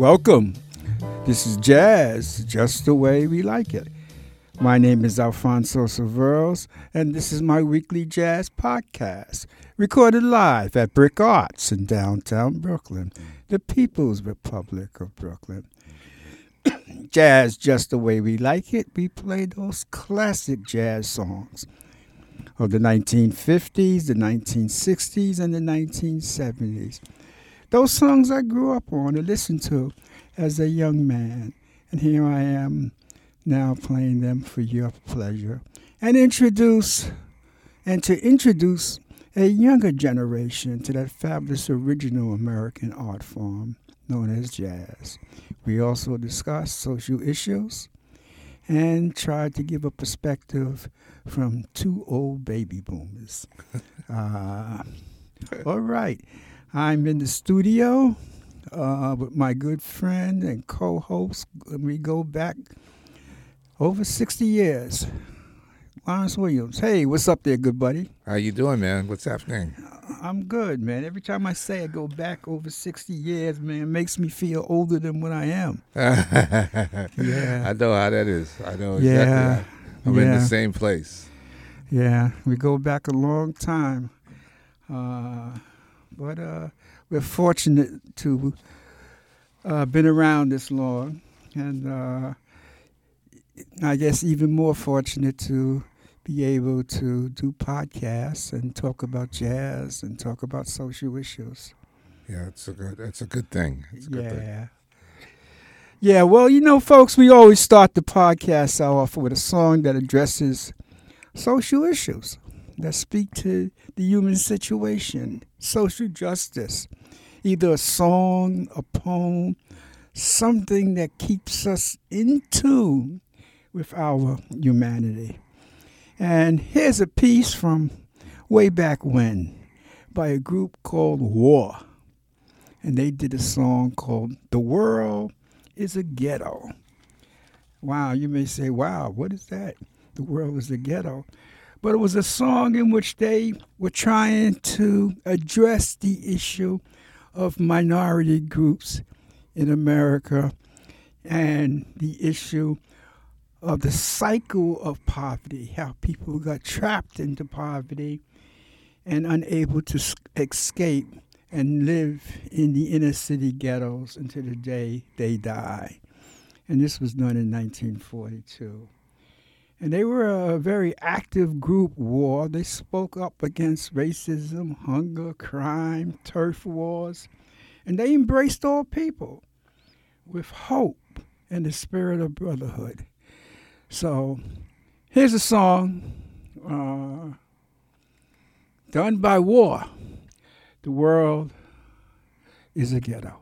Welcome. This is Jazz, just the way we like it. My name is Alfonso Severos, and this is my weekly jazz podcast, recorded live at BRIC Arts in downtown Brooklyn, the People's Republic of Brooklyn. jazz, just the way we like it, we play those classic jazz songs of the 1950s, the 1960s, and the 1970s. Those songs I grew up on and listened to as a young man. And here I am now playing them for your pleasure and introduce and to introduce a younger generation to that fabulous original American art form known as jazz. We also discuss social issues and try to give a perspective from two old baby boomers. uh, all right, I'm in the studio uh, with my good friend and co-host. We go back over 60 years. Lawrence Williams. Hey, what's up there, good buddy? How you doing, man? What's happening? I'm good, man. Every time I say I go back over 60 years, man, it makes me feel older than what I am. yeah. I know how that is. I know exactly. Yeah. I'm yeah. in the same place. Yeah, we go back a long time. Uh, but uh, we're fortunate to uh, been around this long, and uh, I guess even more fortunate to be able to do podcasts and talk about jazz and talk about social issues. Yeah, it's a good. It's a good thing. A good yeah. Thing. Yeah, well, you know, folks, we always start the podcast off with a song that addresses social issues that speak to the human situation, social justice, either a song, a poem, something that keeps us in tune with our humanity. And here's a piece from way back when by a group called War. And they did a song called The World is a Ghetto. Wow, you may say, wow, what is that? The World is a Ghetto. But it was a song in which they were trying to address the issue of minority groups in America and the issue of the cycle of poverty, how people got trapped into poverty and unable to escape and live in the inner city ghettos until the day they die. And this was done in 1942. And they were a very active group war. They spoke up against racism, hunger, crime, turf wars, and they embraced all people with hope and the spirit of brotherhood. So here's a song uh, done by war. The world is a ghetto.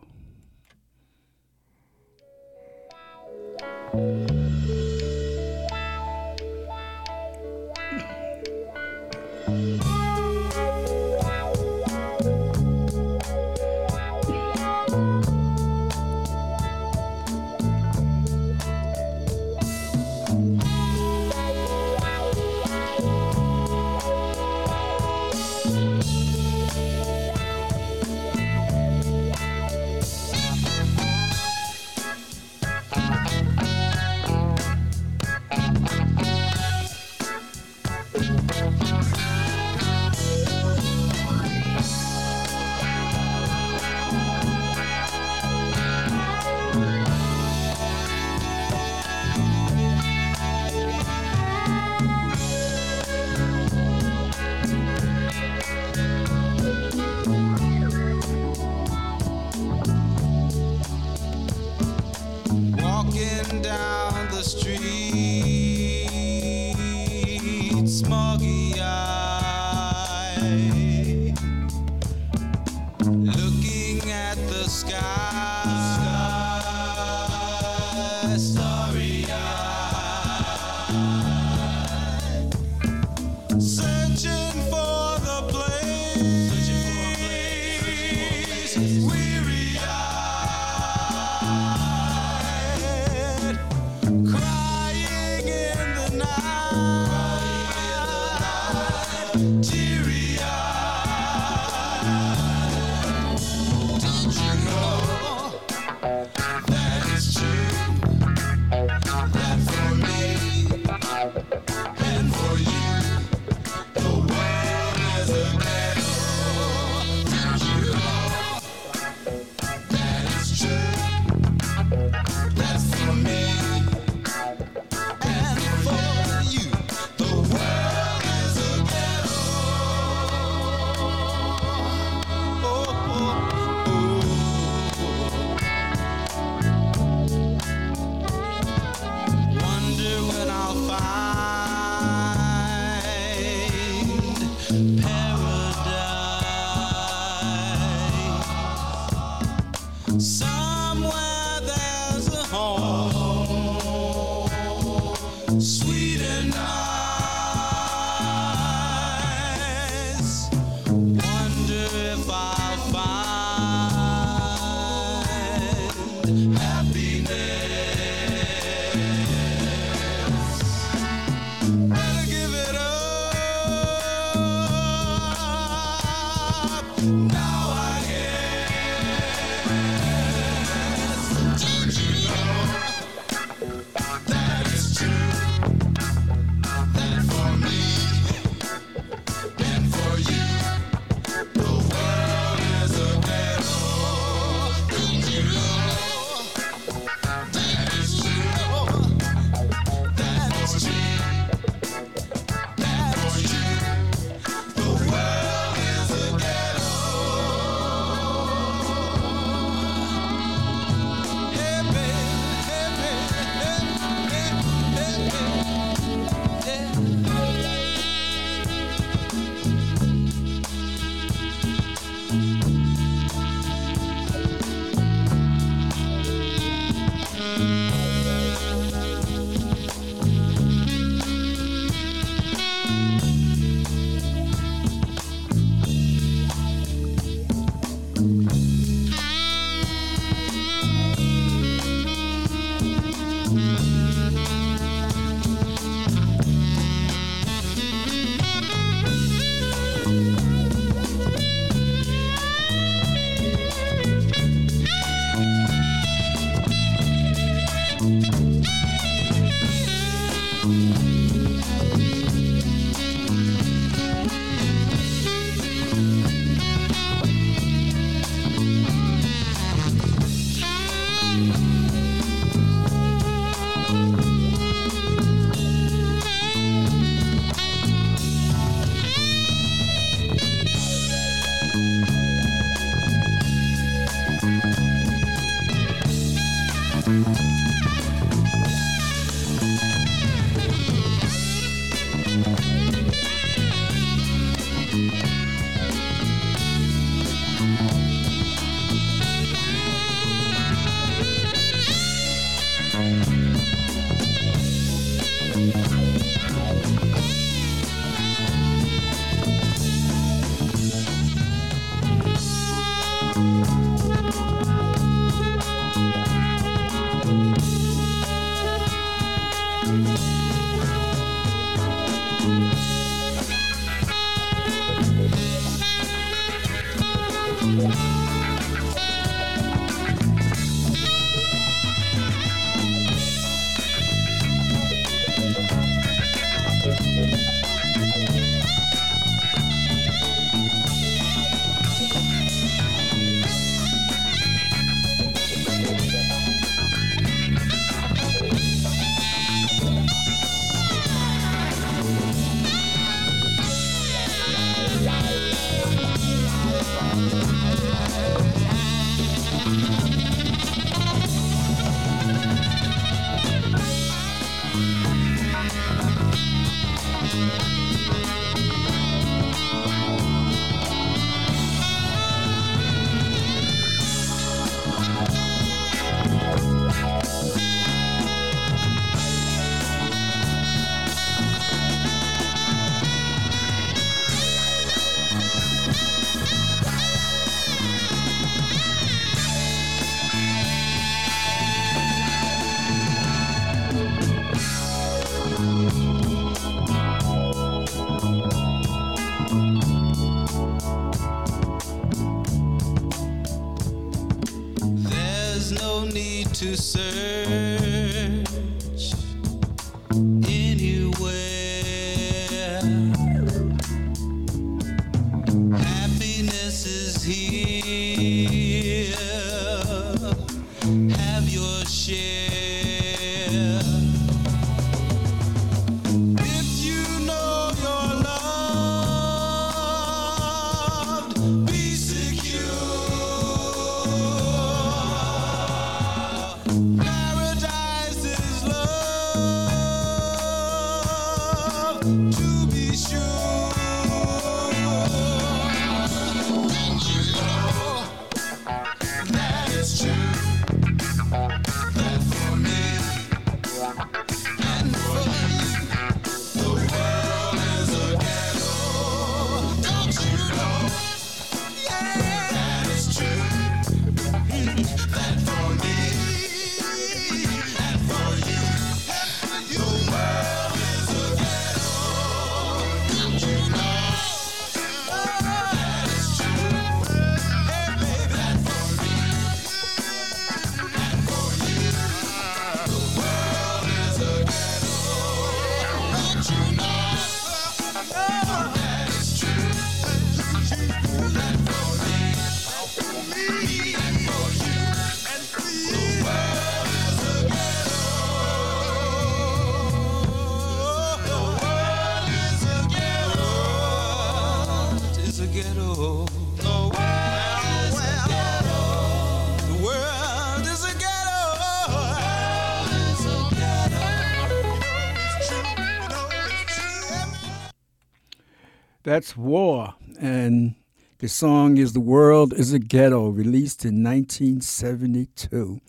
War. And the song is The World is a Ghetto, released in 1972,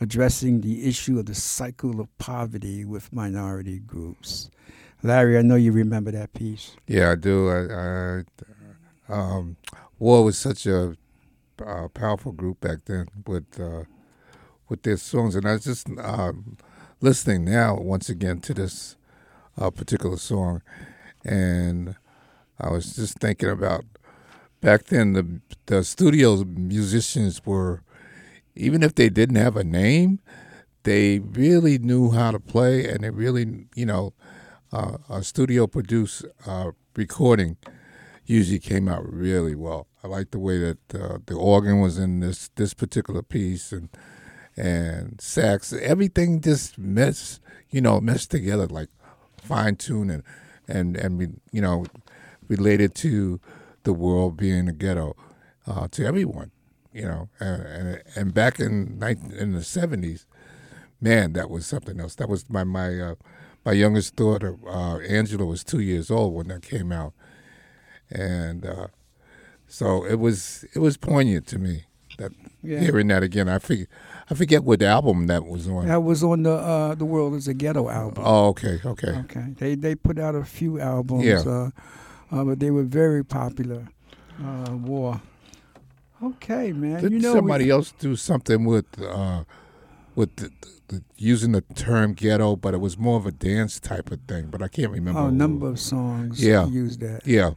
addressing the issue of the cycle of poverty with minority groups. Larry, I know you remember that piece. Yeah, I do. I, I um, War was such a powerful group back then with uh, with their songs, and I was just uh, listening now once again to this uh, particular song, and I was just thinking about back then the the studio musicians were even if they didn't have a name, they really knew how to play and they really you know uh, a studio produced uh, recording usually came out really well. I like the way that uh, the organ was in this this particular piece and and sax everything just meshed you know meshed together like fine tuned and and and you know related to the world being a ghetto uh, to everyone, you know. And, and, and back in in the seventies, man, that was something else. That was my my uh, my youngest daughter, uh, Angela, was two years old when that came out, and uh, so it was it was poignant to me that Yeah. hearing that again. I forget I forget what album that was on. That was on the uh, the World Is a Ghetto album. Oh, okay, okay, Okay, they they put out a few albums, Yeah. Uh, but they were very popular. Uh, War. Okay, man. Did you know somebody we, else do something with uh, with the, the, the, using the term ghetto, but it was more of a dance type of thing. But I can't remember. Oh, a number of songs Yeah. used that. Yeah,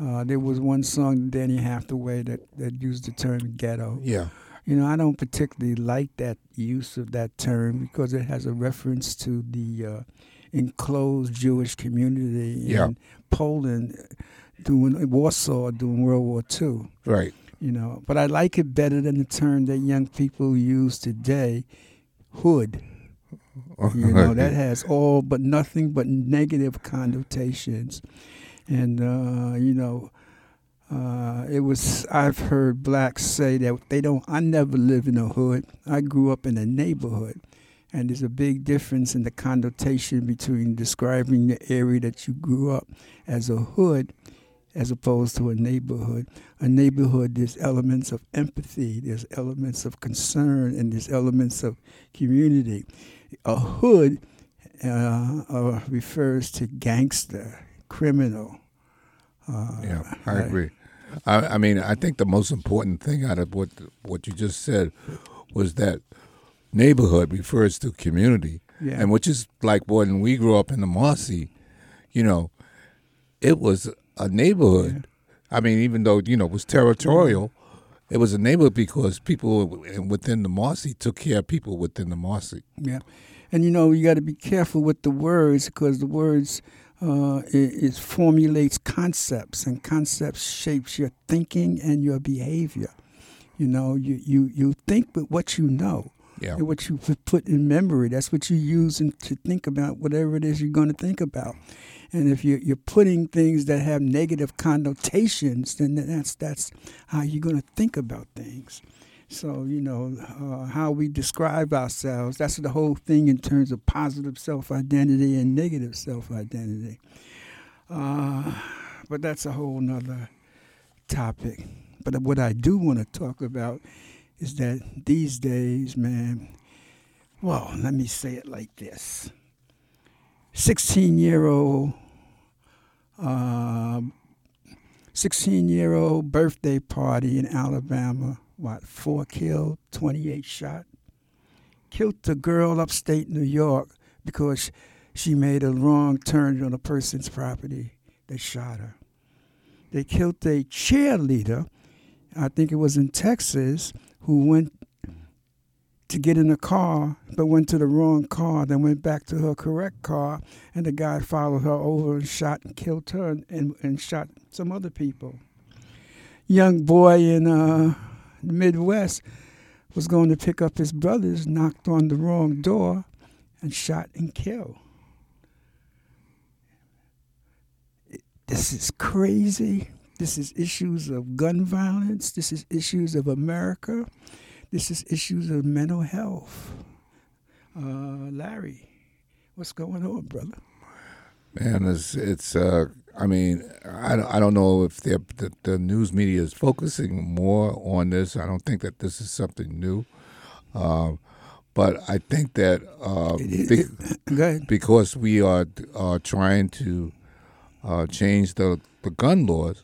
Uh, there was one song, Donny Hathaway, that, that used the term ghetto. yeah, You know, I don't particularly like that use of that term because it has a reference to the uh, enclosed Jewish community Yeah. in Poland during Warsaw during World War II. right. You know, but I like it better than the term that young people use today, hood. You know, that has all but nothing but negative connotations. And, uh, you know, uh, it was, I've heard blacks say that they don't, I never lived in a hood. I grew up in a neighborhood. And there's a big difference in the connotation between describing the area that you grew up as a hood as opposed to a neighborhood. A neighborhood, there's elements of empathy, there's elements of concern, and there's elements of community. A hood uh, uh, refers to gangster, criminal. Uh, Yeah, I agree. I, I mean, I think the most important thing out of what what you just said was that neighborhood refers to community, Yeah. and which is like when we grew up in the Marcy, you know, it was a neighborhood. I mean, even though you know it was territorial, it was a neighborhood because people within the Marcy took care of people within the Marcy. Yeah, and you know you got to be careful with the words because the words uh, it, it formulates concepts, and concepts shapes your thinking and your behavior. You know, you you you think with what you know. Yeah. And what you put in memory, that's what you use in, to think about whatever it is you're going to think about. And if you're, you're putting things that have negative connotations, then that's that's how you're going to think about things. So you know uh, how we describe ourselves. That's the whole thing in terms of positive self-identity and negative self-identity. Uh, but that's a whole nother topic. But what I do want to talk about is that these days, man. Well, let me say it like this: sixteen-year-old, uh, sixteen-year-old birthday party in Alabama. What? Four killed, twenty-eight shot. Killed the girl upstate New York because she made a wrong turn on a person's property. They shot her. They killed a cheerleader, I think it was in Texas, who went to get in a car but went to the wrong car, then went back to her correct car, and the guy followed her over and shot and killed her and, and, and shot some other people. Young boy in uh, the Midwest was going to pick up his brothers, knocked on the wrong door, and shot and killed. This is crazy. This is issues of gun violence. This is issues of America. This is issues of mental health. Uh, Larry, what's going on, brother? Man, it's it's. Uh, I mean, I don't, I don't know if the the news media is focusing more on this. I don't think that this is something new, um, but I think that uh, be- Go ahead. because we are uh, trying to uh, change the the gun laws,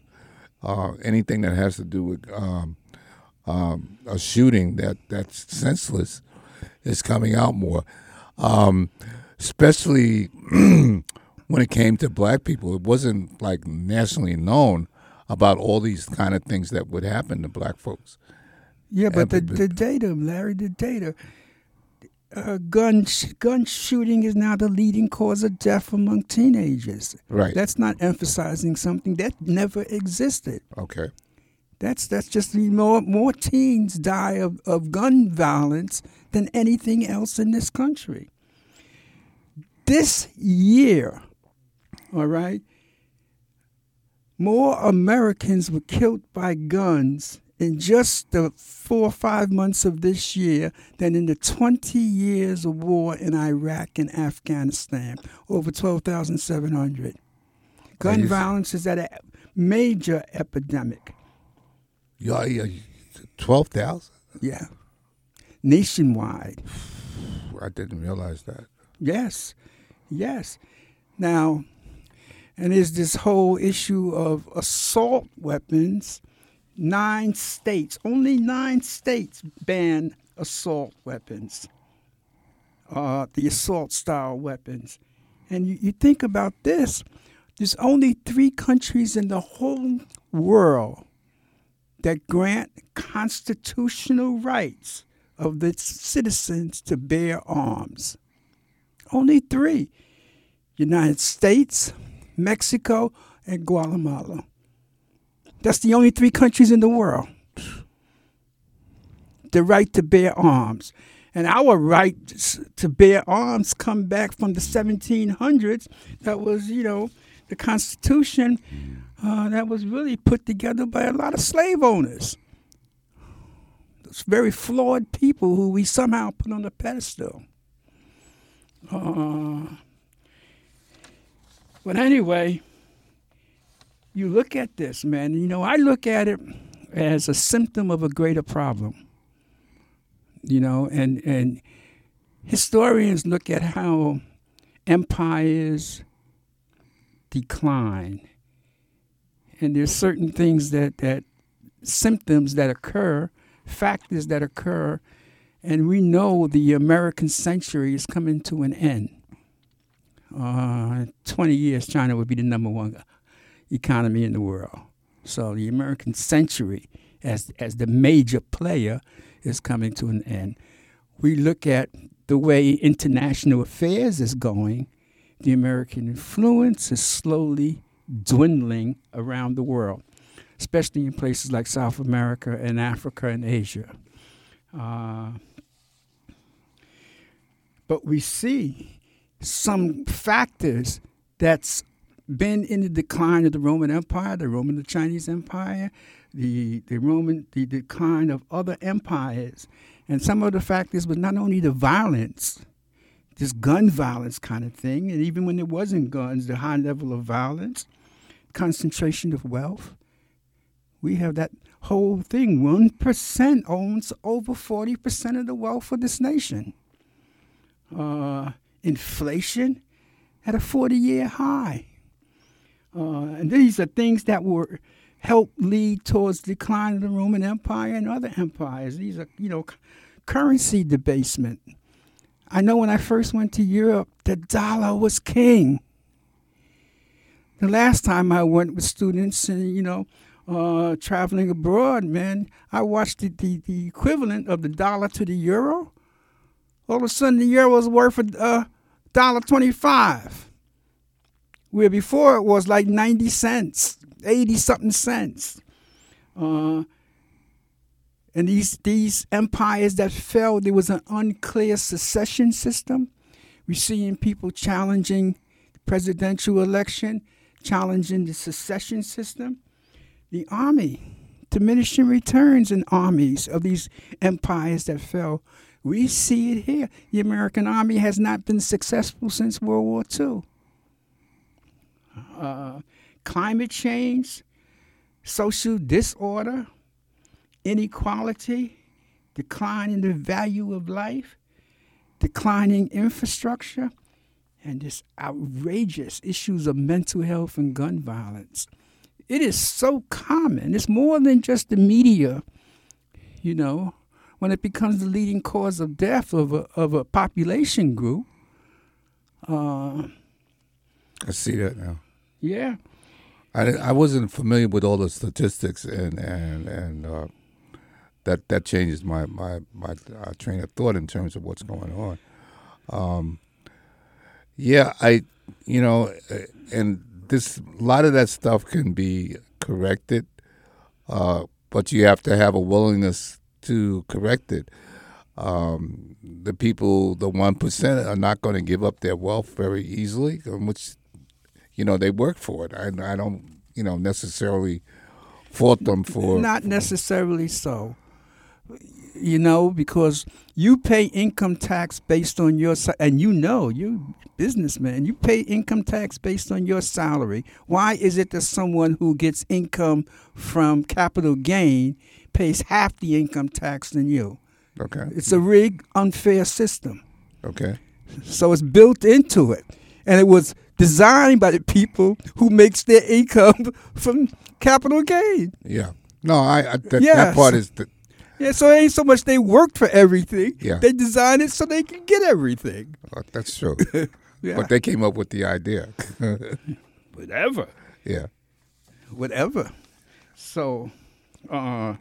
uh, anything that has to do with um, um, a shooting that that's senseless is coming out more, um, especially when it came to black people. It wasn't like nationally known about all these kind of things that would happen to black folks. Yeah, but the, but- the data, Larry, the data. Uh, gun sh- gun shooting is now the leading cause of death among teenagers. Right. That's not emphasizing something that never existed. Okay. That's that's just more more teens die of, of gun violence than anything else in this country. This year, all right, more Americans were killed by guns in just the four or five months of this year than in the 20 years of war in Iraq and Afghanistan, over 12,700. Gun violence is at a major epidemic. Yeah, yeah, twelve thousand. Yeah, nationwide. I didn't realize that. Yes, yes. Now, and there's this whole issue of assault weapons. Nine states, only nine states ban assault weapons, uh, the assault style weapons. And you, you think about this there's only three countries in the whole world that grant constitutional rights of the citizens to bear arms. Only three United States, Mexico, and Guatemala. That's the only three countries in the world. The right to bear arms. And our right to bear arms come back from the 1700s. That was, you know, the Constitution uh, that was really put together by a lot of slave owners. Those very flawed people who we somehow put on the pedestal. Uh, but anyway, you look at this, man. You know, I look at it as a symptom of a greater problem. You know, and and historians look at how empires decline. And there's certain things that, that symptoms that occur, factors that occur, and we know the American century is coming to an end. Uh, 20 years, China would be the number one economy in the world. So the American century, as, as the major player, is coming to an end. We look at the way international affairs is going, the American influence is slowly dwindling around the world, especially in places like South America and Africa and Asia. Uh, but we see some factors that's been in the decline of the Roman Empire, the Roman the Chinese Empire, the the Roman the decline of other empires, and some of the factors was not only the violence this gun violence kind of thing. And even when there wasn't guns, the high level of violence, concentration of wealth. We have that whole thing. 1% owns over 40% of the wealth of this nation. Uh, inflation at a 40 year high. Uh, and these are things that were help lead towards decline of the Roman Empire and other empires. These are, you know, currency debasement. I know when I first went to Europe, the dollar was king. The last time I went with students and, you know, uh, traveling abroad, man, I watched the, the, the, equivalent of the dollar to the euro. All of a sudden, the euro was worth a uh, dollar twenty-five, where before it was like ninety cents, eighty something cents. Uh, and these, these empires that fell, there was an unclear succession system. We're seeing people challenging the presidential election, challenging the secession system. The army, diminishing returns in armies of these empires that fell. We see it here. The American army has not been successful since World War II. Uh, climate change, social disorder, inequality, decline in the value of life, declining infrastructure, and this outrageous issues of mental health and gun violence. It is so common. It's more than just the media, you know, when it becomes the leading cause of death of a, of a population group. Uh, I see that now. Yeah. I, I wasn't familiar with all the statistics and and and uh, that that changes my my my uh, train of thought in terms of what's going on. Um, yeah, I you know, and this a lot of that stuff can be corrected, uh, but you have to have a willingness to correct it. Um, the people, the one percent, are not going to give up their wealth very easily, which you know they work for it. I, I don't you know necessarily fault them for Not necessarily so. You know, because you pay income tax based on your and you know you businessman you pay income tax based on your salary. Why is it that someone who gets income from capital gain pays half the income tax than you? okay, It's a rigged, unfair system. okay, So it's built into it. And it was designed by the people who makes their income from capital gain. yeah. No, I, I that, Yes. that part is the, Yeah, so it ain't so much they worked for everything. Yeah. They designed it so they can get everything. uh, that's true. Yeah. But they came up with the idea. Whatever. yeah. Whatever. So uh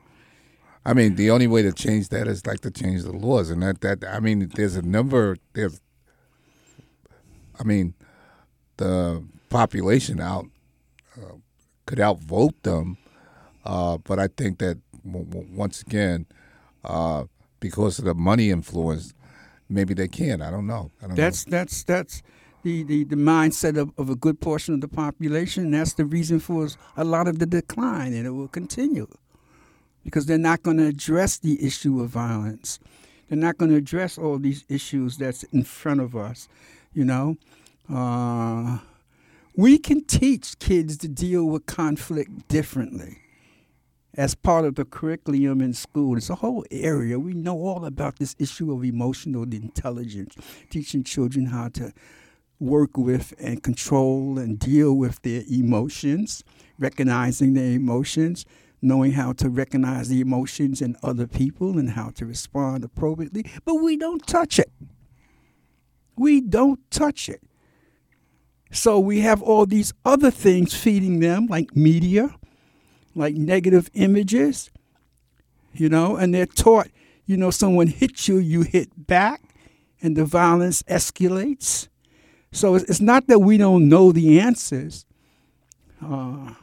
I mean, the only way to change that is like to change the laws, and that that I mean, there's a number. There's, I mean, the population out uh, could outvote them, uh, but I think that w- w- once again, uh, because of the money influence, maybe they can. I don't know. I don't that's that's that's the, the, the mindset of, of a good portion of the population. That's the reason for a lot of the decline, and it will continue because they're not going to address the issue of violence. They're not going to address all these issues that's in front of us. You know, uh, we can teach kids to deal with conflict differently as part of the curriculum in school. It's a whole area. We know all about this issue of emotional intelligence, teaching children how to work with and control and deal with their emotions, recognizing their emotions, knowing how to recognize the emotions in other people and how to respond appropriately. But we don't touch it. We don't touch it. So we have all these other things feeding them, like media, like negative images, you know, and they're taught, you know, someone hits you, you hit back, and the violence escalates. So it's not that we don't know the answers. Uh,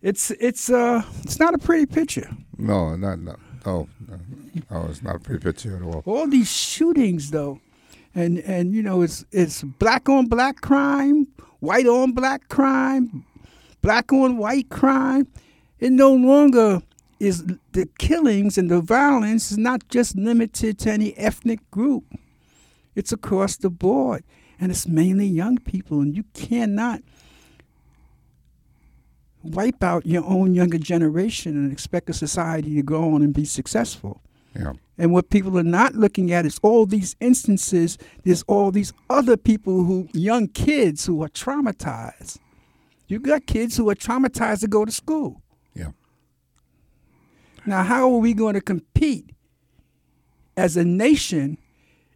it's it's uh it's not a pretty picture. No, not no, no, no, no. It's not a pretty picture at all. All these shootings though, and and you know it's it's black on black crime, white on black crime, black on white crime. It no longer is the killings and the violence is not just limited to any ethnic group. It's across the board, and it's mainly young people, and you cannot wipe out your own younger generation and expect a society to go on and be successful. Yeah, And what people are not looking at is all these instances, there's all these other people who, young kids who are traumatized. You got kids who are traumatized to go to school. yeah, Now, how are we going to compete as a nation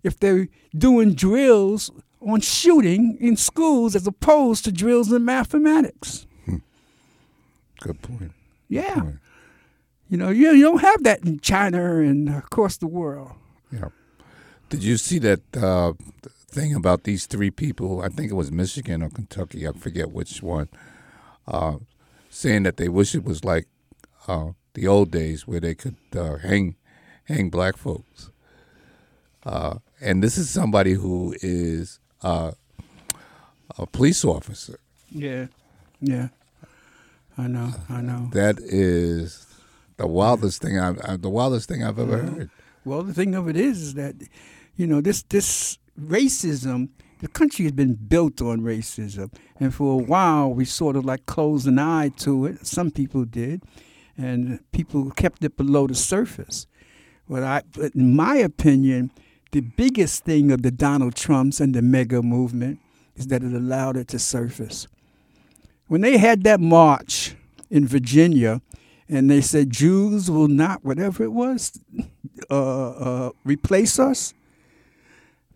if they're doing drills on shooting in schools as opposed to drills in mathematics? Hmm. good point. Yeah. Point. You know, you, you don't have that in China and across the world. Yeah. Did you see that uh, thing about these three people? I think it was Michigan or Kentucky. I forget which one. Uh, saying that they wish it was like uh, the old days where they could uh, hang hang black folks. Uh, and this is somebody who is uh, a police officer. Yeah. Yeah. I know. I know. That is the wildest thing I've uh, the wildest thing I've ever heard. Well, the thing of it is, is that, you know, this this racism, the country has been built on racism, and for a while we sort of like closed an eye to it. Some people did, and people kept it below the surface. But I, but in my opinion, the biggest thing of the Donald Trumps and the MAGA movement is that it allowed it to surface. When they had that march in Virginia, and they said Jews will not, whatever it was, uh, uh, replace us.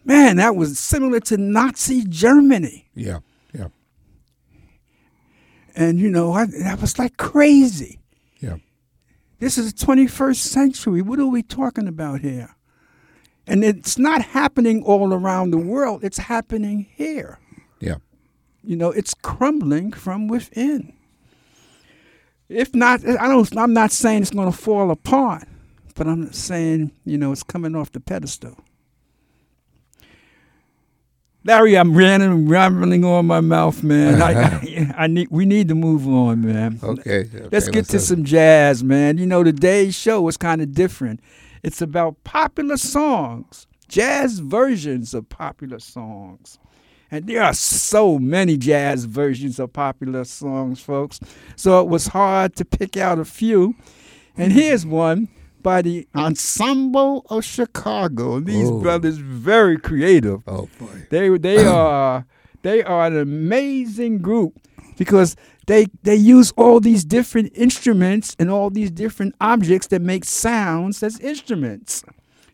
Man, that was similar to Nazi Germany. Yeah, yeah, And, you know, I, that was like crazy. yeah, This is the 21st century. What are we talking about here? And it's not happening all around the world, it's happening here. yeah. You know, it's crumbling from within. If not, I don't. I'm not saying it's going to fall apart, but I'm saying you know it's coming off the pedestal. Larry, I'm rambling, rambling on my mouth, man. I, I, I, need, we need to move on, man. Okay. okay let's get let's to some jazz, man. You know, today's show is kind of different. It's about popular songs, jazz versions of popular songs. And there are so many jazz versions of popular songs, folks. So it was hard to pick out a few. And here's one by the Ensemble of Chicago. These Ooh. brothers very creative. Oh boy. They they are they are an amazing group because they they use all these different instruments and all these different objects that make sounds as instruments.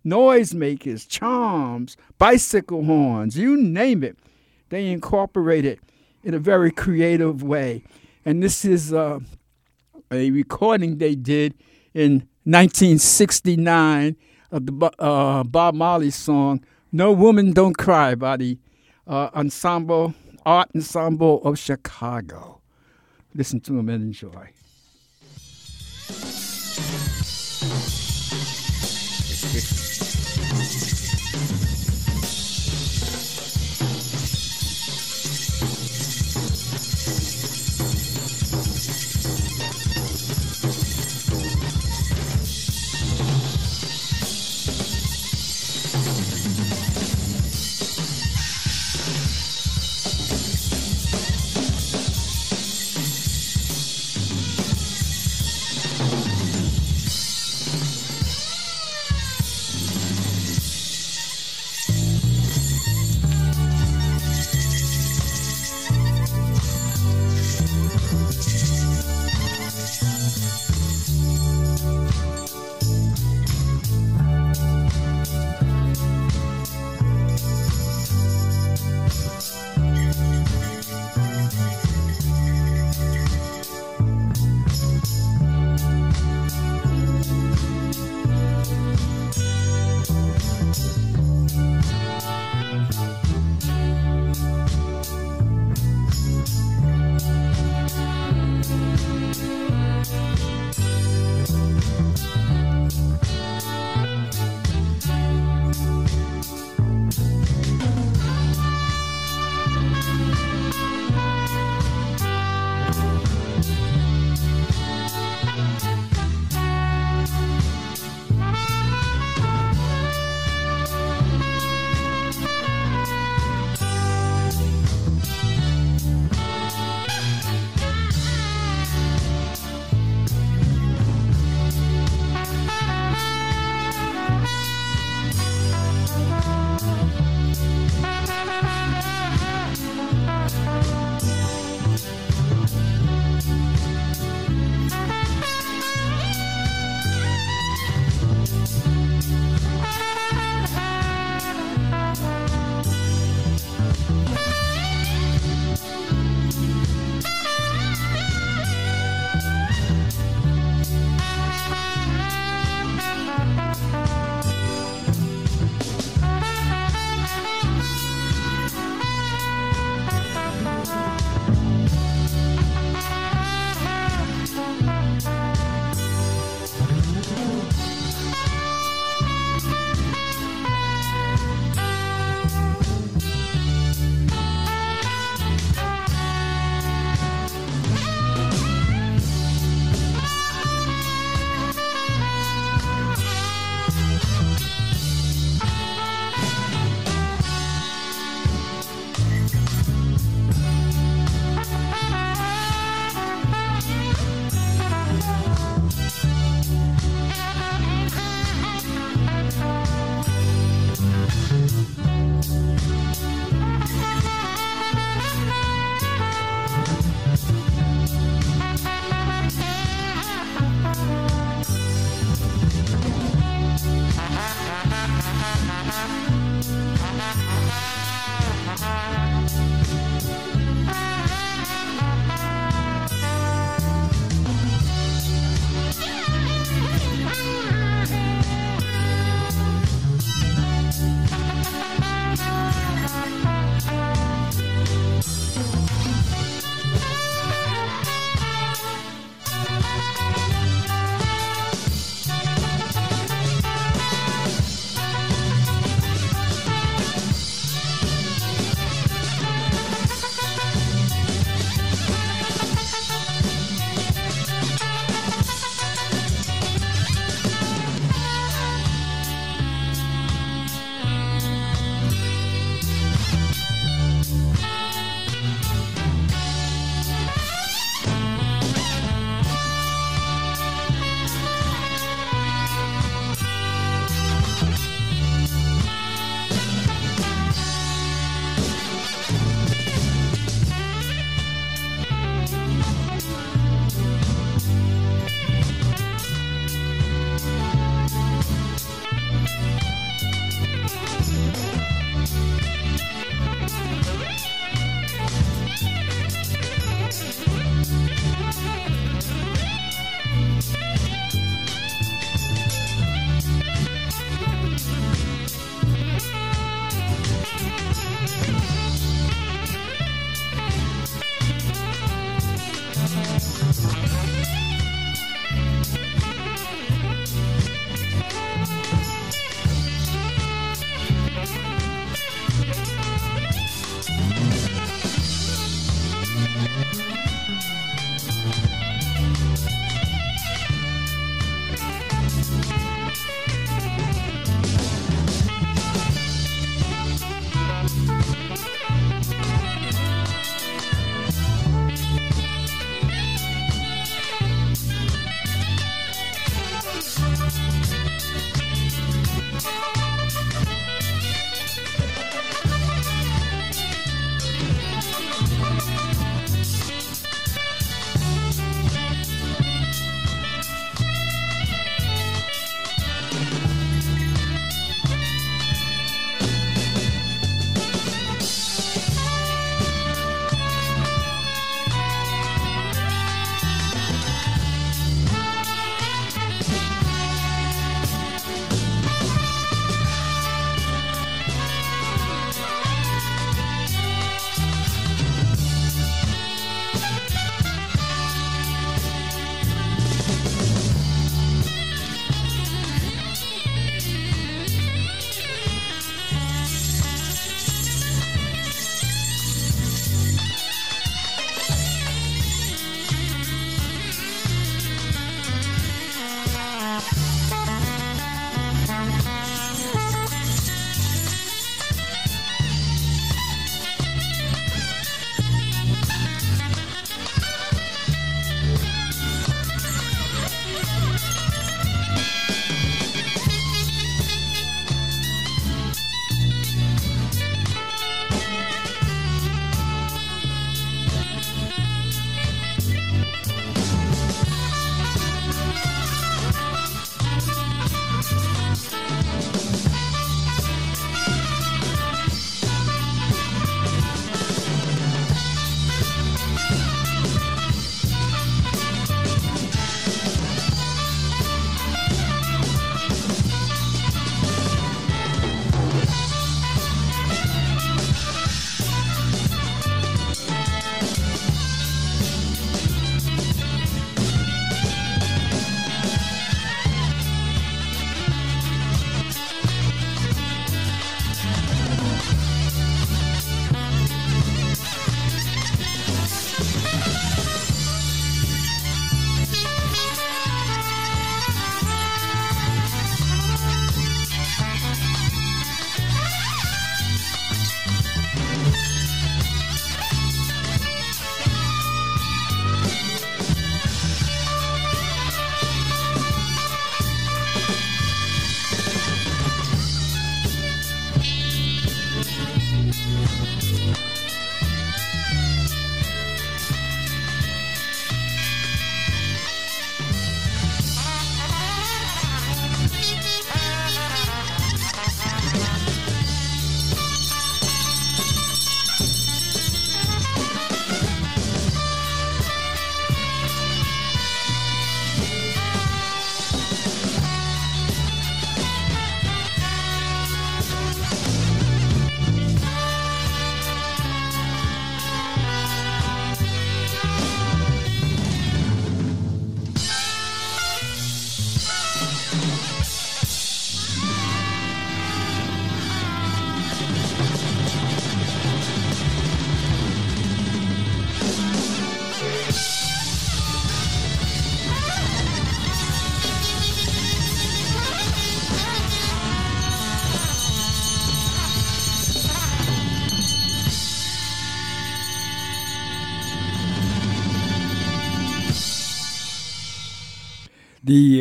Noisemakers, chimes, bicycle horns, you name it. They incorporate it in a very creative way. And this is uh, a recording they did in 1969 of the uh, Bob Marley song "No Woman Don't Cry" by the uh, Ensemble Art Ensemble of Chicago. Listen to them and enjoy.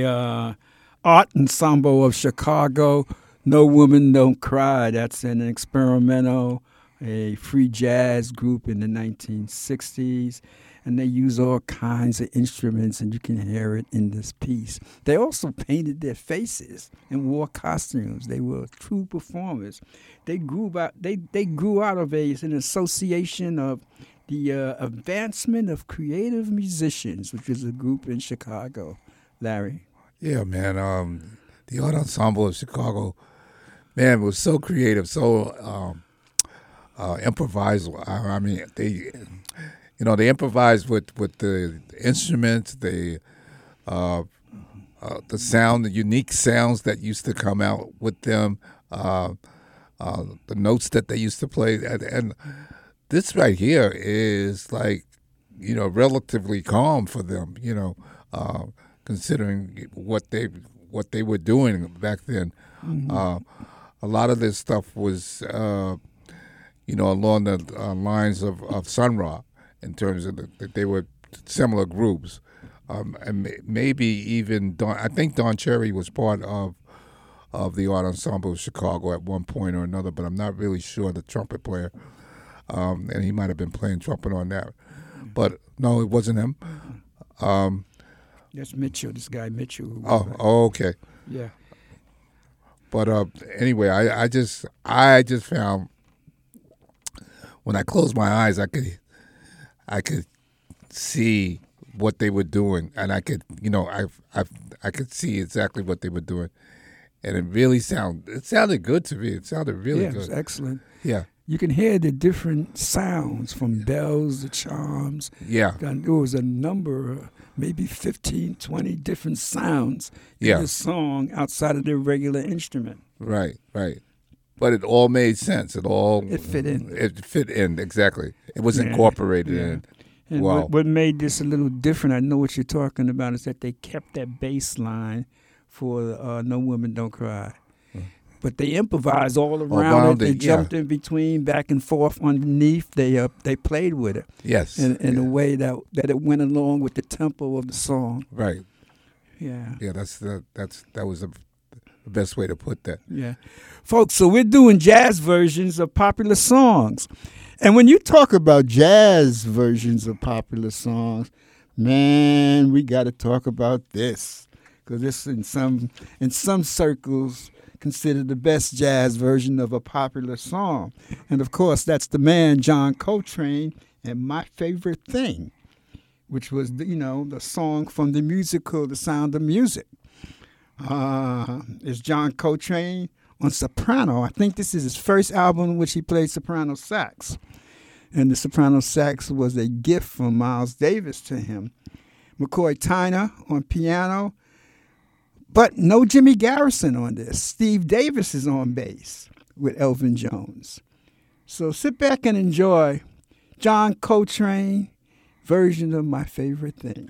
Uh, Art Ensemble of Chicago. No Woman Don't Cry. That's an experimental, a free jazz group in the 1960s. And they use all kinds of instruments, and you can hear it in this piece. They also painted their faces and wore costumes. They were true performers. They grew out. They they grew out of a, an association of the uh, Advancement of Creative Musicians, which is a group in Chicago. Larry. Yeah, man. Um, the Art Ensemble of Chicago, man, was so creative, so um, uh. I, I, mean, they, you know, they improvised with, with the instruments, the uh, uh, the sound, the unique sounds that used to come out with them, uh, uh, the notes that they used to play, and, and this right here is like, you know, relatively calm for them. You know. Considering what they what they were doing back then. Mm-hmm. Uh, a lot of this stuff was, uh, you know, along the uh, lines of, of Sun Ra in terms of that they were similar groups. Um, and maybe even Don, I think Don Cherry was part of of the art ensemble of Chicago at one point or another, but I'm not really sure. The trumpet player, um, and he might have been playing trumpet on that, but no, it wasn't him. Um, that's Mitchell. This guy Mitchell. Oh, oh, okay. Yeah. But uh, anyway, I, I just I just found when I closed my eyes, I could I could see what they were doing, and I could you know I I I could see exactly what they were doing, and it really sound it sounded good to me. It sounded really yeah, good. Excellent. Yeah. You can hear the different sounds from bells to chimes. Yeah. There was a number maybe 15, 20 different sounds in yeah. the song outside of their regular instrument. Right, right. But it all made sense. It all it fit in. It fit in exactly. It was yeah. incorporated yeah. in. And wow. what, what, made this a little different, I know what you're talking about, is that they kept that bass line for uh, "No Women Don't Cry." But they improvised all around, around it. They jumped yeah. in between, back and forth underneath. They uh, they played with it. Yes, in, in yeah. a way that that it went along with the tempo of the song. Right. Yeah. Yeah, that's the that's that was the best way to put that. Yeah, folks. So we're doing jazz versions of popular songs, and when you talk about jazz versions of popular songs, man, we got to talk about this because this in some in some circles considered the best jazz version of a popular song. And of course, that's the man, John Coltrane, and My Favorite Thing, which was, the, you know, the song from the musical The Sound of Music. Uh, is John Coltrane on soprano. I think this is his first album in which he played soprano sax. And the soprano sax was a gift from Miles Davis to him. McCoy Tyner on piano, but no Jimmy Garrison on this. Steve Davis is on bass with Elvin Jones. So sit back and enjoy John Coltrane version of my favorite thing.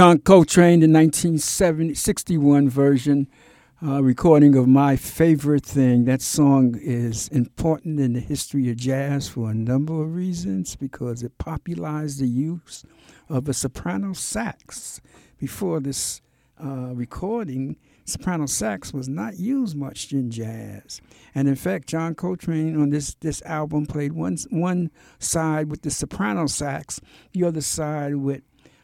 John Coltrane, the 1961 version, uh, recording of My Favorite Thing. That song is important in the history of jazz for a number of reasons because it popularized the use of a soprano sax. Before this uh, recording, soprano sax was not used much in jazz. And in fact, John Coltrane on this, this album played one, one side with the soprano sax, the other side with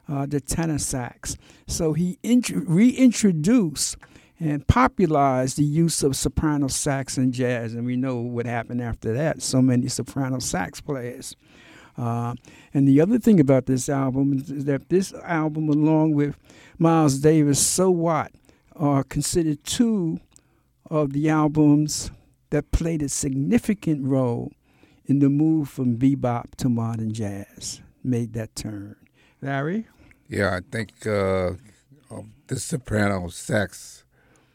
uh, the tenor sax. So he int- reintroduced and popularized the use of soprano sax in jazz, and we know what happened after that. So many soprano sax players. Uh, and the other thing about this album is that this album, along with Miles Davis, So What, are considered two of the albums that played a significant role in the move from bebop to modern jazz, made that turn. Larry? Yeah, I think uh, the soprano sax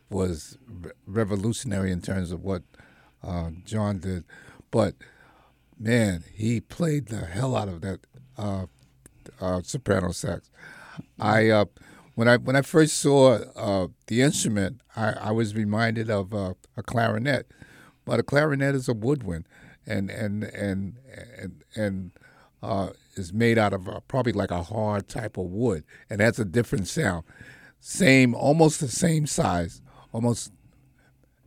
was re- revolutionary in terms of what uh, John did, but man, he played the hell out of that uh, uh soprano sax. I uh, when I when I first saw uh, the instrument, I, I, was reminded of a clarinet, but a clarinet is a woodwind, and and and and and uh, is made out of a, probably like a hard type of wood, and that's a different sound. Same, almost the same size, almost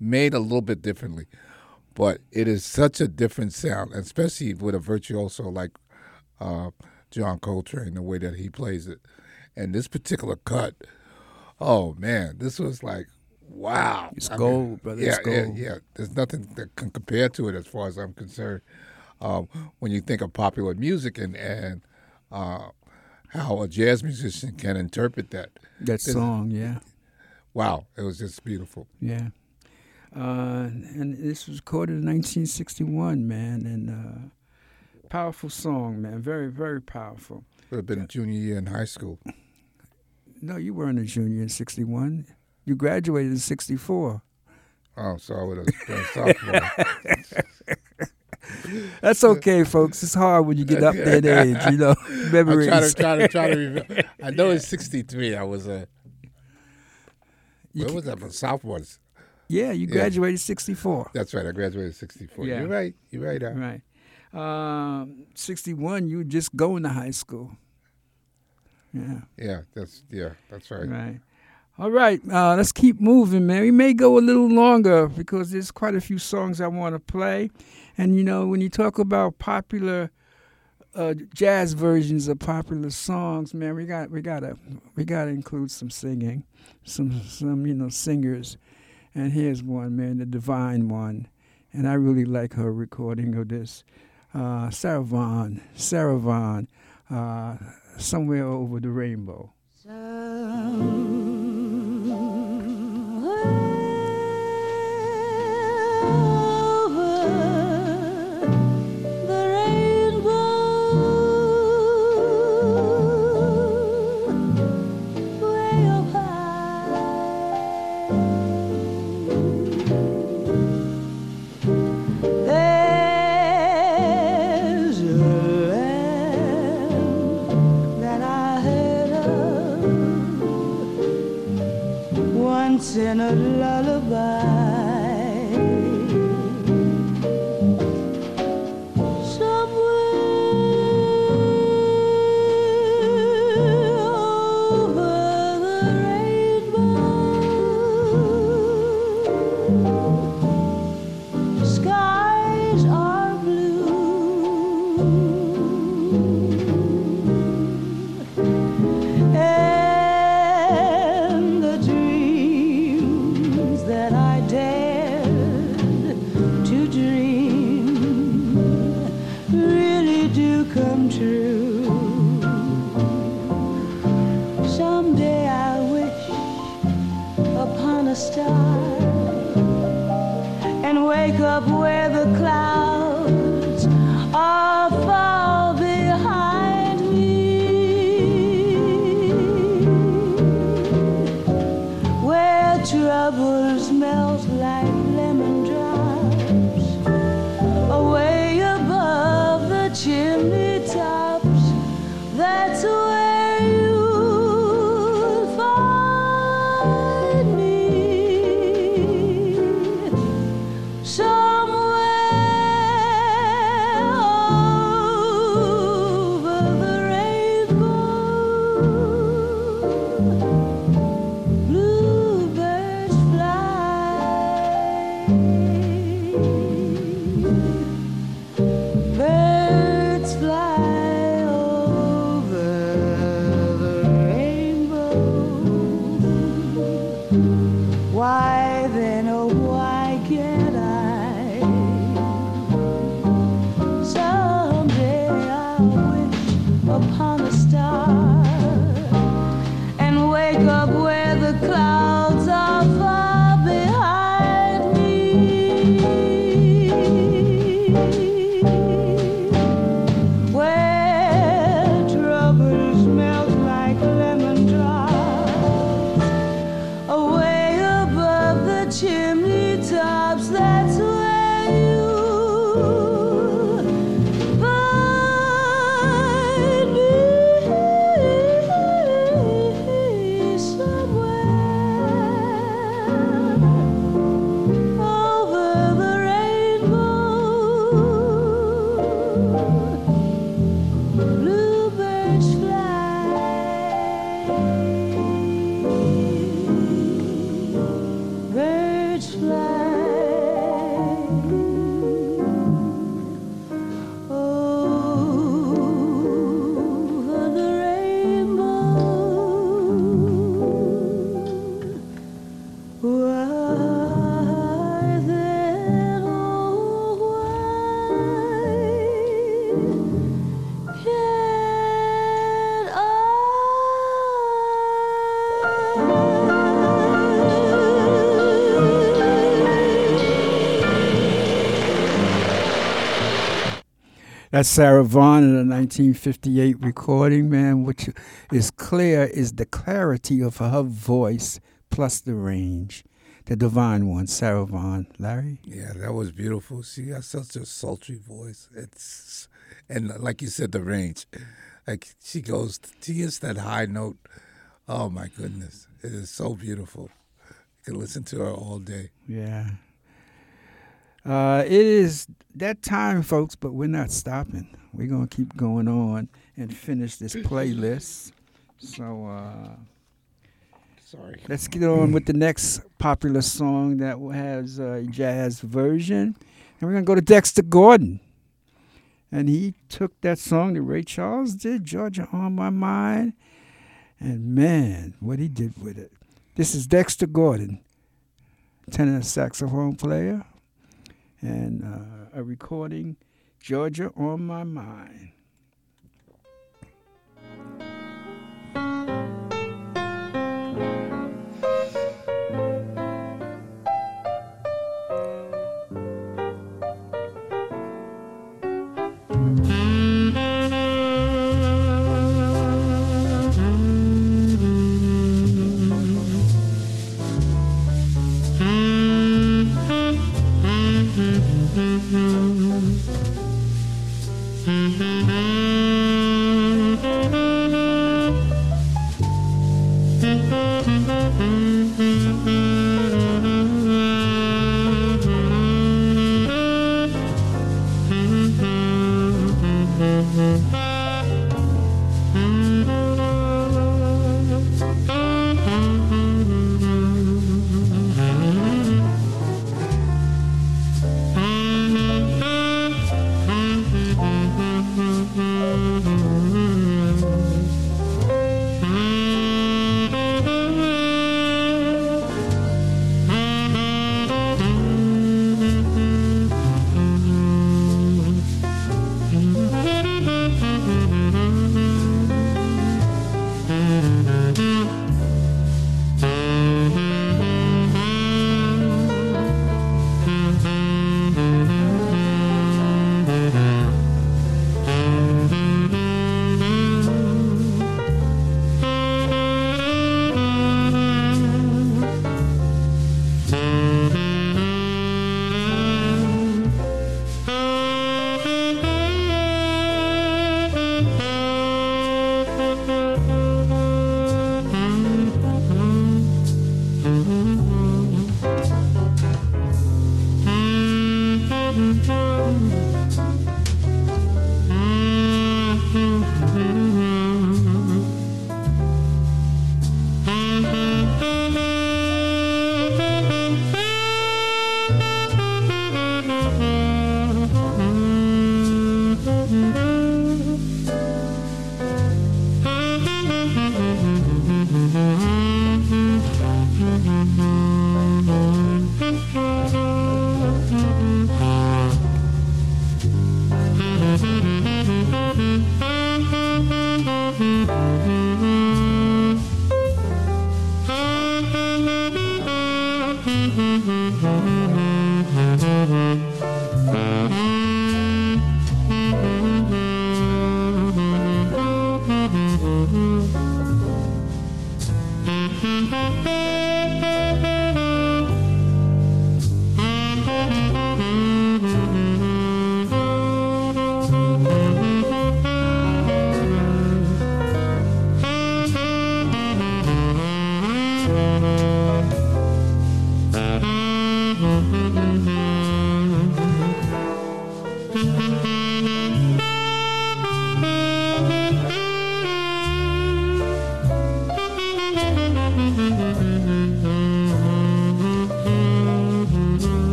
made a little bit differently, but it is such a different sound, especially with a virtuoso like uh, John Coltrane, the way that he plays it, and this particular cut. Oh man, this was like wow. It's I gold, mean, brother. Yeah, it's gold. yeah, yeah. There's nothing that can compare to it as far as I'm concerned um, when you think of popular music and and uh, how a jazz musician can interpret that that song. Yeah. Wow, it was just beautiful. Yeah. Uh, and this was recorded in 1961, man, and uh, powerful song, man, very, very powerful. Would have been a junior year in high school. No, you weren't a junior in '61. You graduated in '64. Oh, so I would have been a sophomore. That's okay, folks. It's hard when you get up that age, you know. Memories. I'm trying to, try to, try to remember. I know it's 63. I was a. Where was that? Sophomore. Yeah, you graduated yeah. 64. That's right. I graduated 64. Yeah. You're right. You're right. Al. Right. Um, 61, you just going to high school. Yeah. Yeah, that's yeah, that's right. Right. All right, uh, let's keep moving, man. We may go a little longer because there's quite a few songs I want to play. And you know, when you talk about popular uh, jazz versions of popular songs, man, we got we gotta we gotta include some singing, some some you know singers. And here's one, man, the Divine One, and I really like her recording of this. Uh, Sarah Vaughan, Sarah Vaughan, uh, somewhere over the rainbow. In a lullaby. That's Sarah Vaughan in a 1958 recording, man, which is clear is the clarity of her voice plus the range. The divine one, Sarah Vaughan. Larry? Yeah, that was beautiful. She has such a sultry voice. It's and like you said, the range. Like she goes, she hits that high note. Oh my goodness, it is so beautiful. You can listen to her all day. Yeah. Uh, it is that time, folks, but we're not stopping. We're going to keep going on and finish this playlist. So, uh, sorry. Let's get on with the next popular song that has a jazz version. And we're going to go to Dexter Gordon. And he took that song that Ray Charles did, Georgia on My Mind. And man, what he did with it. This is Dexter Gordon, tenor saxophone player and uh, a recording, Georgia on My Mind.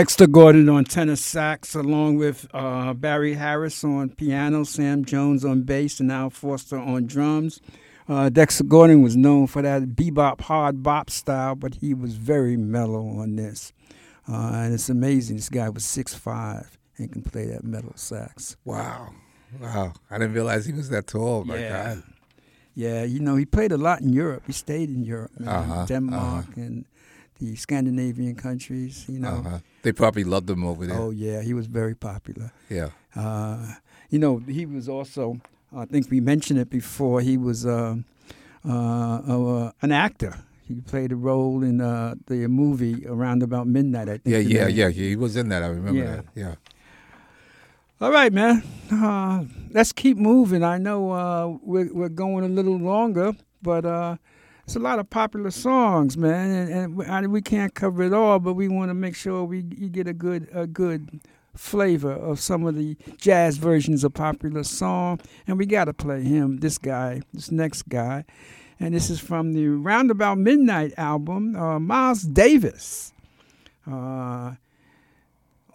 Dexter Gordon on tenor sax, along with uh, Barry Harris on piano, Sam Jones on bass, and Al Foster on drums. Uh, Dexter Gordon was known for that bebop, hard bop style, but he was very mellow on this. Uh, and it's amazing. This guy was six five and can play that metal sax. Wow. Wow. I didn't realize he was that tall. My yeah. God. Yeah, you know, he played a lot in Europe. He stayed in Europe, man. Uh-huh, Denmark uh-huh. and the Scandinavian countries, you know. Uh-huh. They probably loved him over there. Oh, yeah, he was very popular. Yeah. Uh, you know, he was also, I think we mentioned it before, he was uh, uh, uh, an actor. He played a role in uh, the movie Around About Midnight, I think. Yeah, yeah, name. yeah. He was in that. I remember Yeah. that. Yeah. All right, man. Uh, let's keep moving. I know uh, we're, we're going a little longer, but uh, it's a lot of popular songs, man, and, and we, can't cover it all. But we want to make sure we you get a good a good flavor of some of the jazz versions of popular song, and we got to play him. This guy, this next guy, and this is from the Round About Midnight album, uh, Miles Davis. Uh,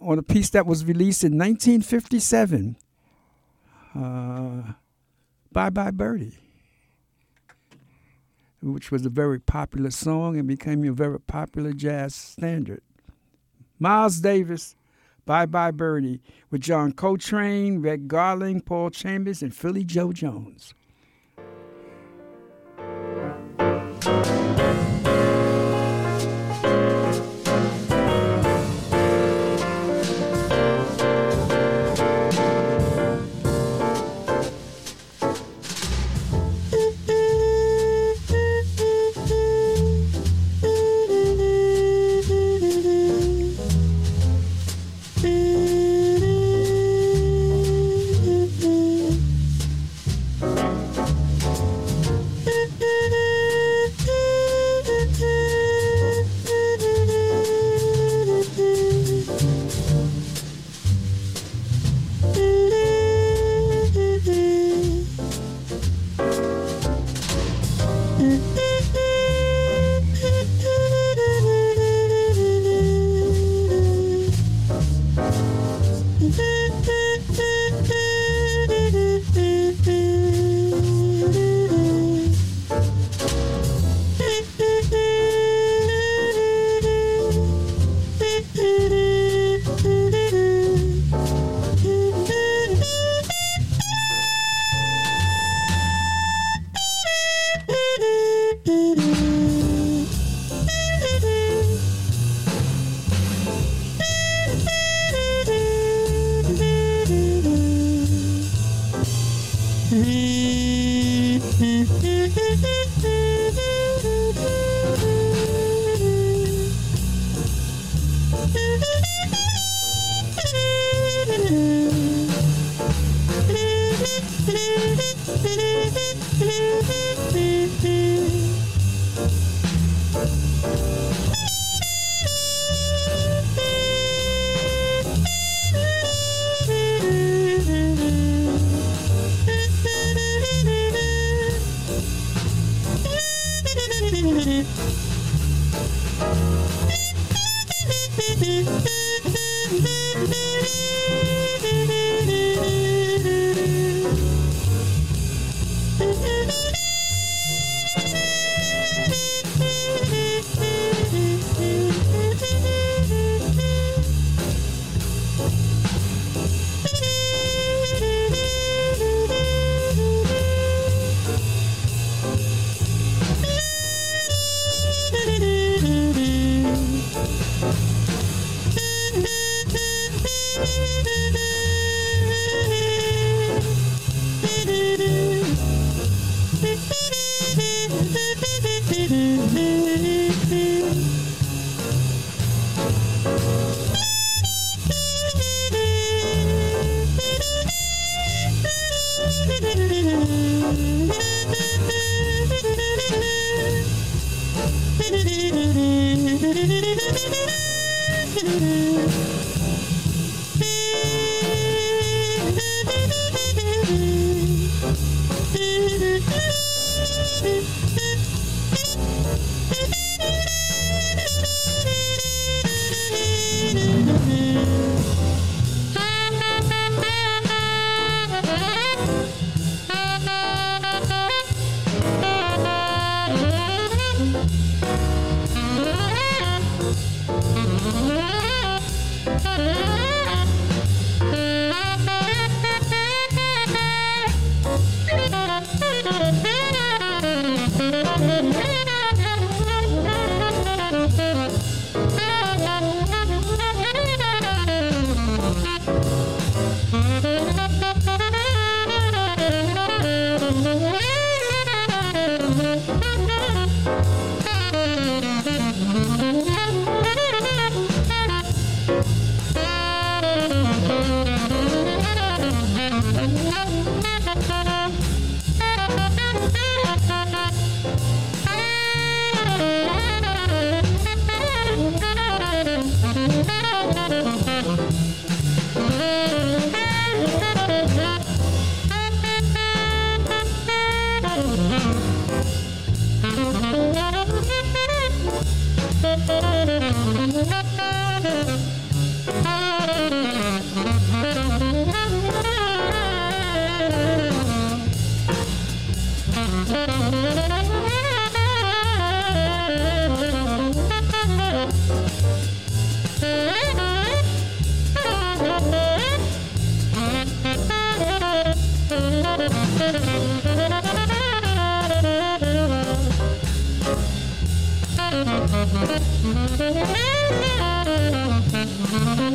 on a piece that was released in 1957. Uh, Bye Bye Birdie, which was a very popular song and became a very popular jazz standard. Miles Davis, Bye Bye Birdie, with John Coltrane, Red Garland, Paul Chambers, and Philly Joe Jones.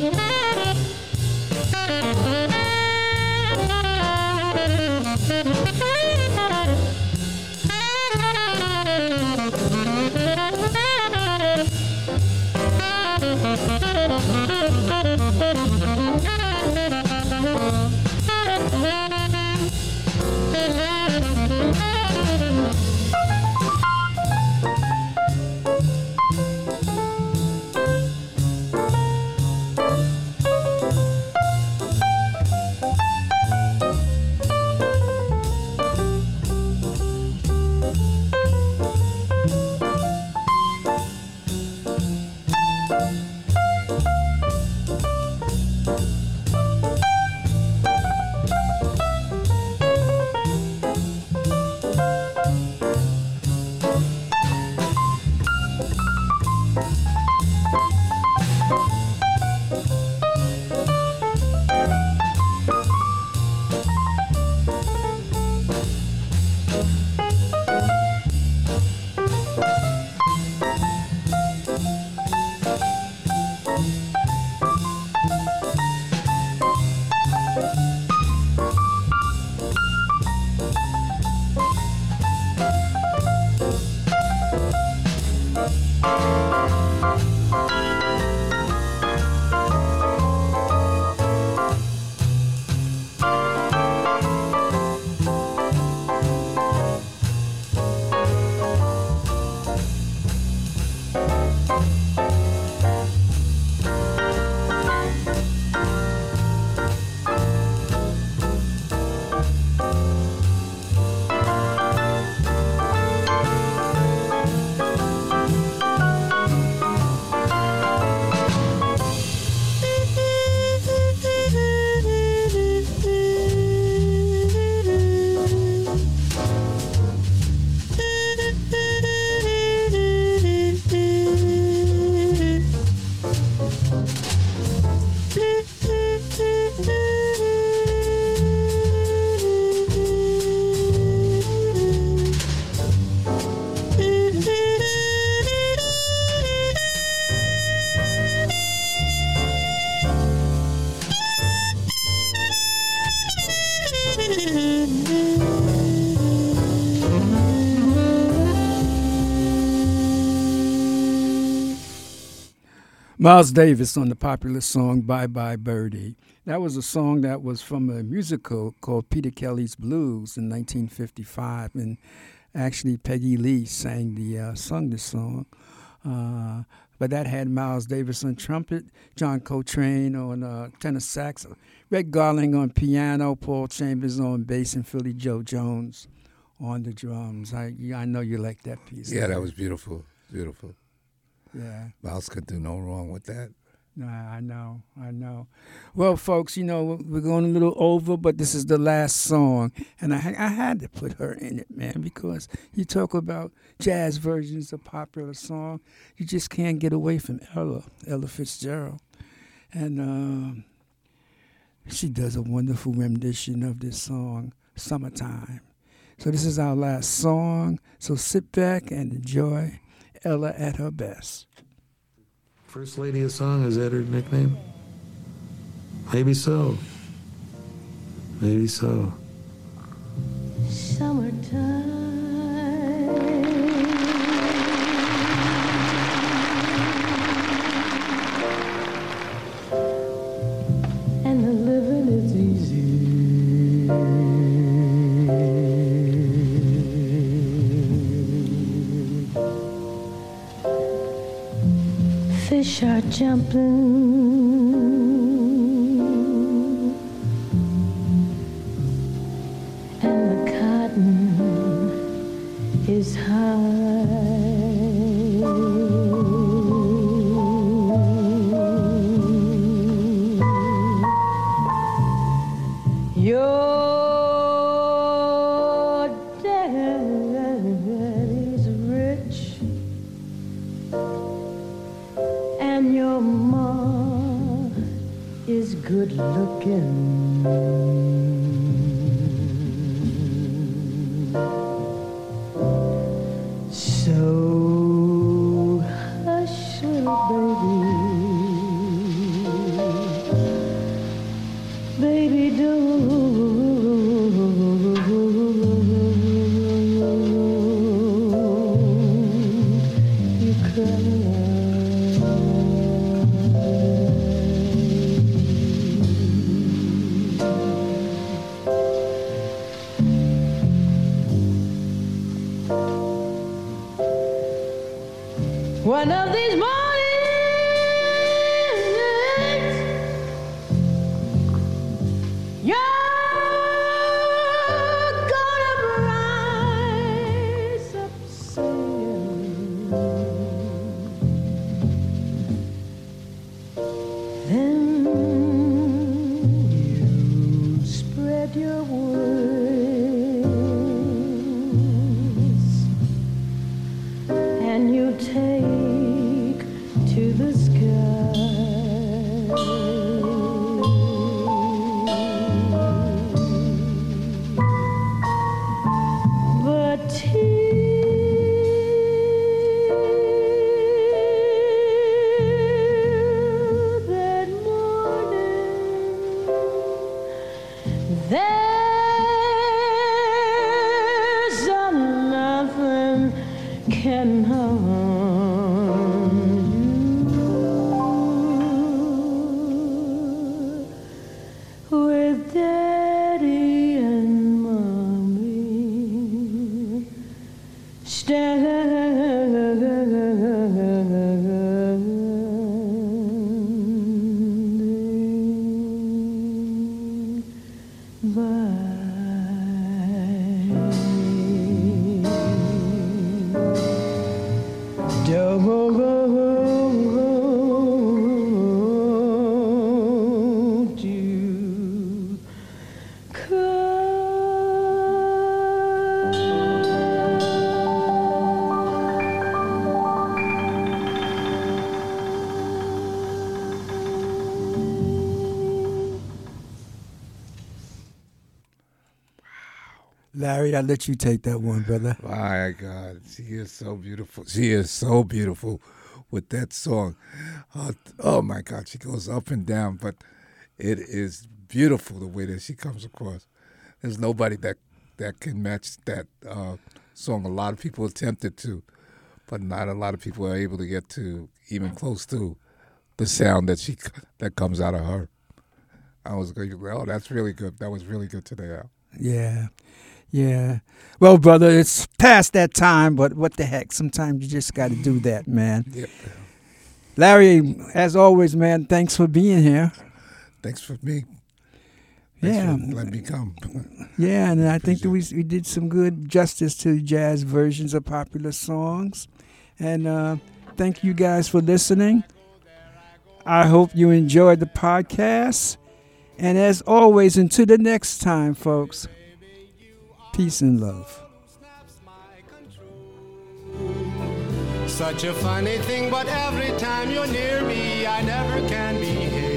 Thank Miles Davis on the popular song Bye Bye Birdie. That was a song that was from a musical called Peter Kelly's Blues in 1955, and actually Peggy Lee sang the uh, sung the song. Uh, but that had Miles Davis on trumpet, John Coltrane on uh, tenor sax, Red Garland on piano, Paul Chambers on bass, and Philly Joe Jones on the drums. I I know you like that piece. Yeah, that was beautiful. Beautiful. Yeah. Miles could do no wrong with that. No, I know, I know. Well, folks, you know we're going a little over, but this is the last song, and I I had to put her in it, man, because you talk about jazz versions of popular song, you just can't get away from Ella, Ella Fitzgerald, and um, she does a wonderful rendition of this song, "Summertime." So this is our last song. So sit back and enjoy Ella at her best. First Lady of Song, is that her nickname? Maybe so. Maybe so. Summertime jumping I let you take that one, brother. My God, she is so beautiful. She is so beautiful with that song. Uh, oh my God, she goes up and down, but it is beautiful the way that she comes across. There's nobody that that can match that uh, song. A lot of people attempted to, but not a lot of people are able to get to even close to the sound that she that comes out of her. I was going, oh, that's really good. That was really good today, Al. Yeah. Yeah. Well, brother, it's past that time, but what the heck? Sometimes you just got to do that, man. Yep. Larry, as always, man, thanks for being here. Thanks for me. Thanks Yeah. for letting me come. Yeah, and I think that we we did some good justice to jazz versions of popular songs. And uh, thank you guys for listening. I hope you enjoyed the podcast. And as always, until the next time, folks, peace and love. Such a funny thing, but every time you're near me, I never can behave.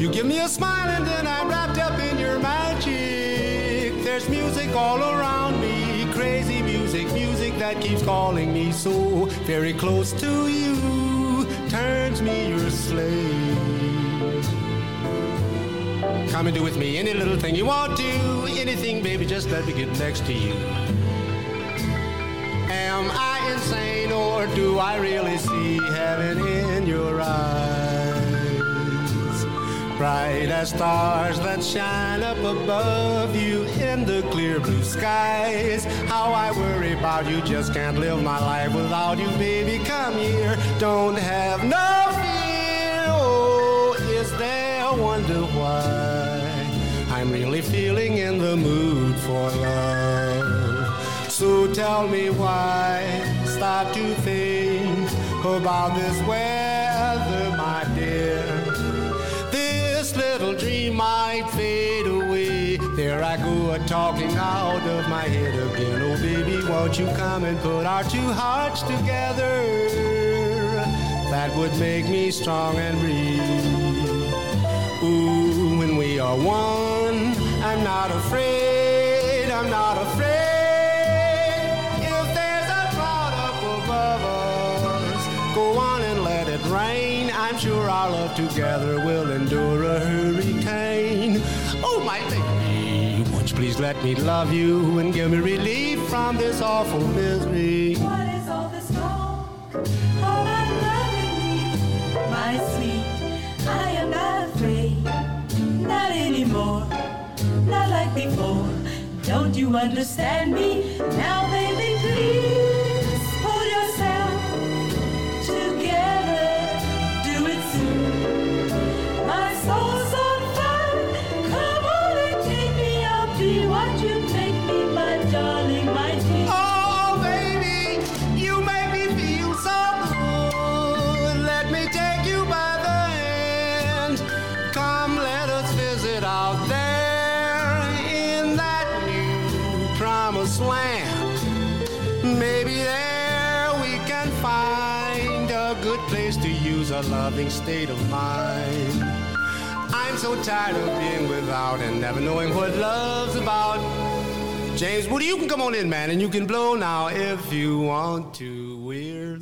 You give me a smile and then I'm wrapped up in your magic. There's music all around me, crazy music, music that keeps calling me so very close to you, turns me your slave. Come and do with me any little thing you want to, anything, baby, just let me get next to you. Am I insane or do I really see heaven in your eyes? Bright as stars that shine up above you in the clear blue skies. How I worry about you, just can't live my life without you, baby. Come here, don't have no fear. Oh, is there wonder why I'm really feeling in the mood for love? So tell me why stop to think about this weather, my dear. This little dream might fade away. There I go a talking out of my head again. Oh baby, won't you come and put our two hearts together? That would make me strong and breathe. Ooh, are one, I'm not afraid, I'm not afraid. If there's a cloud up above us, go on and let it rain. I'm sure our love together will endure a hurricane. Oh, my baby, won't you please let me love you and give me relief from this awful misery? What is all this talk about loving me, my sweet? I am not afraid, not anymore, not like before. Don't you understand me now, baby? Please loving state of mind. I'm so tired of being without and never knowing what love's about. James Woody, you can come on in, man, and you can blow now if you want to. We're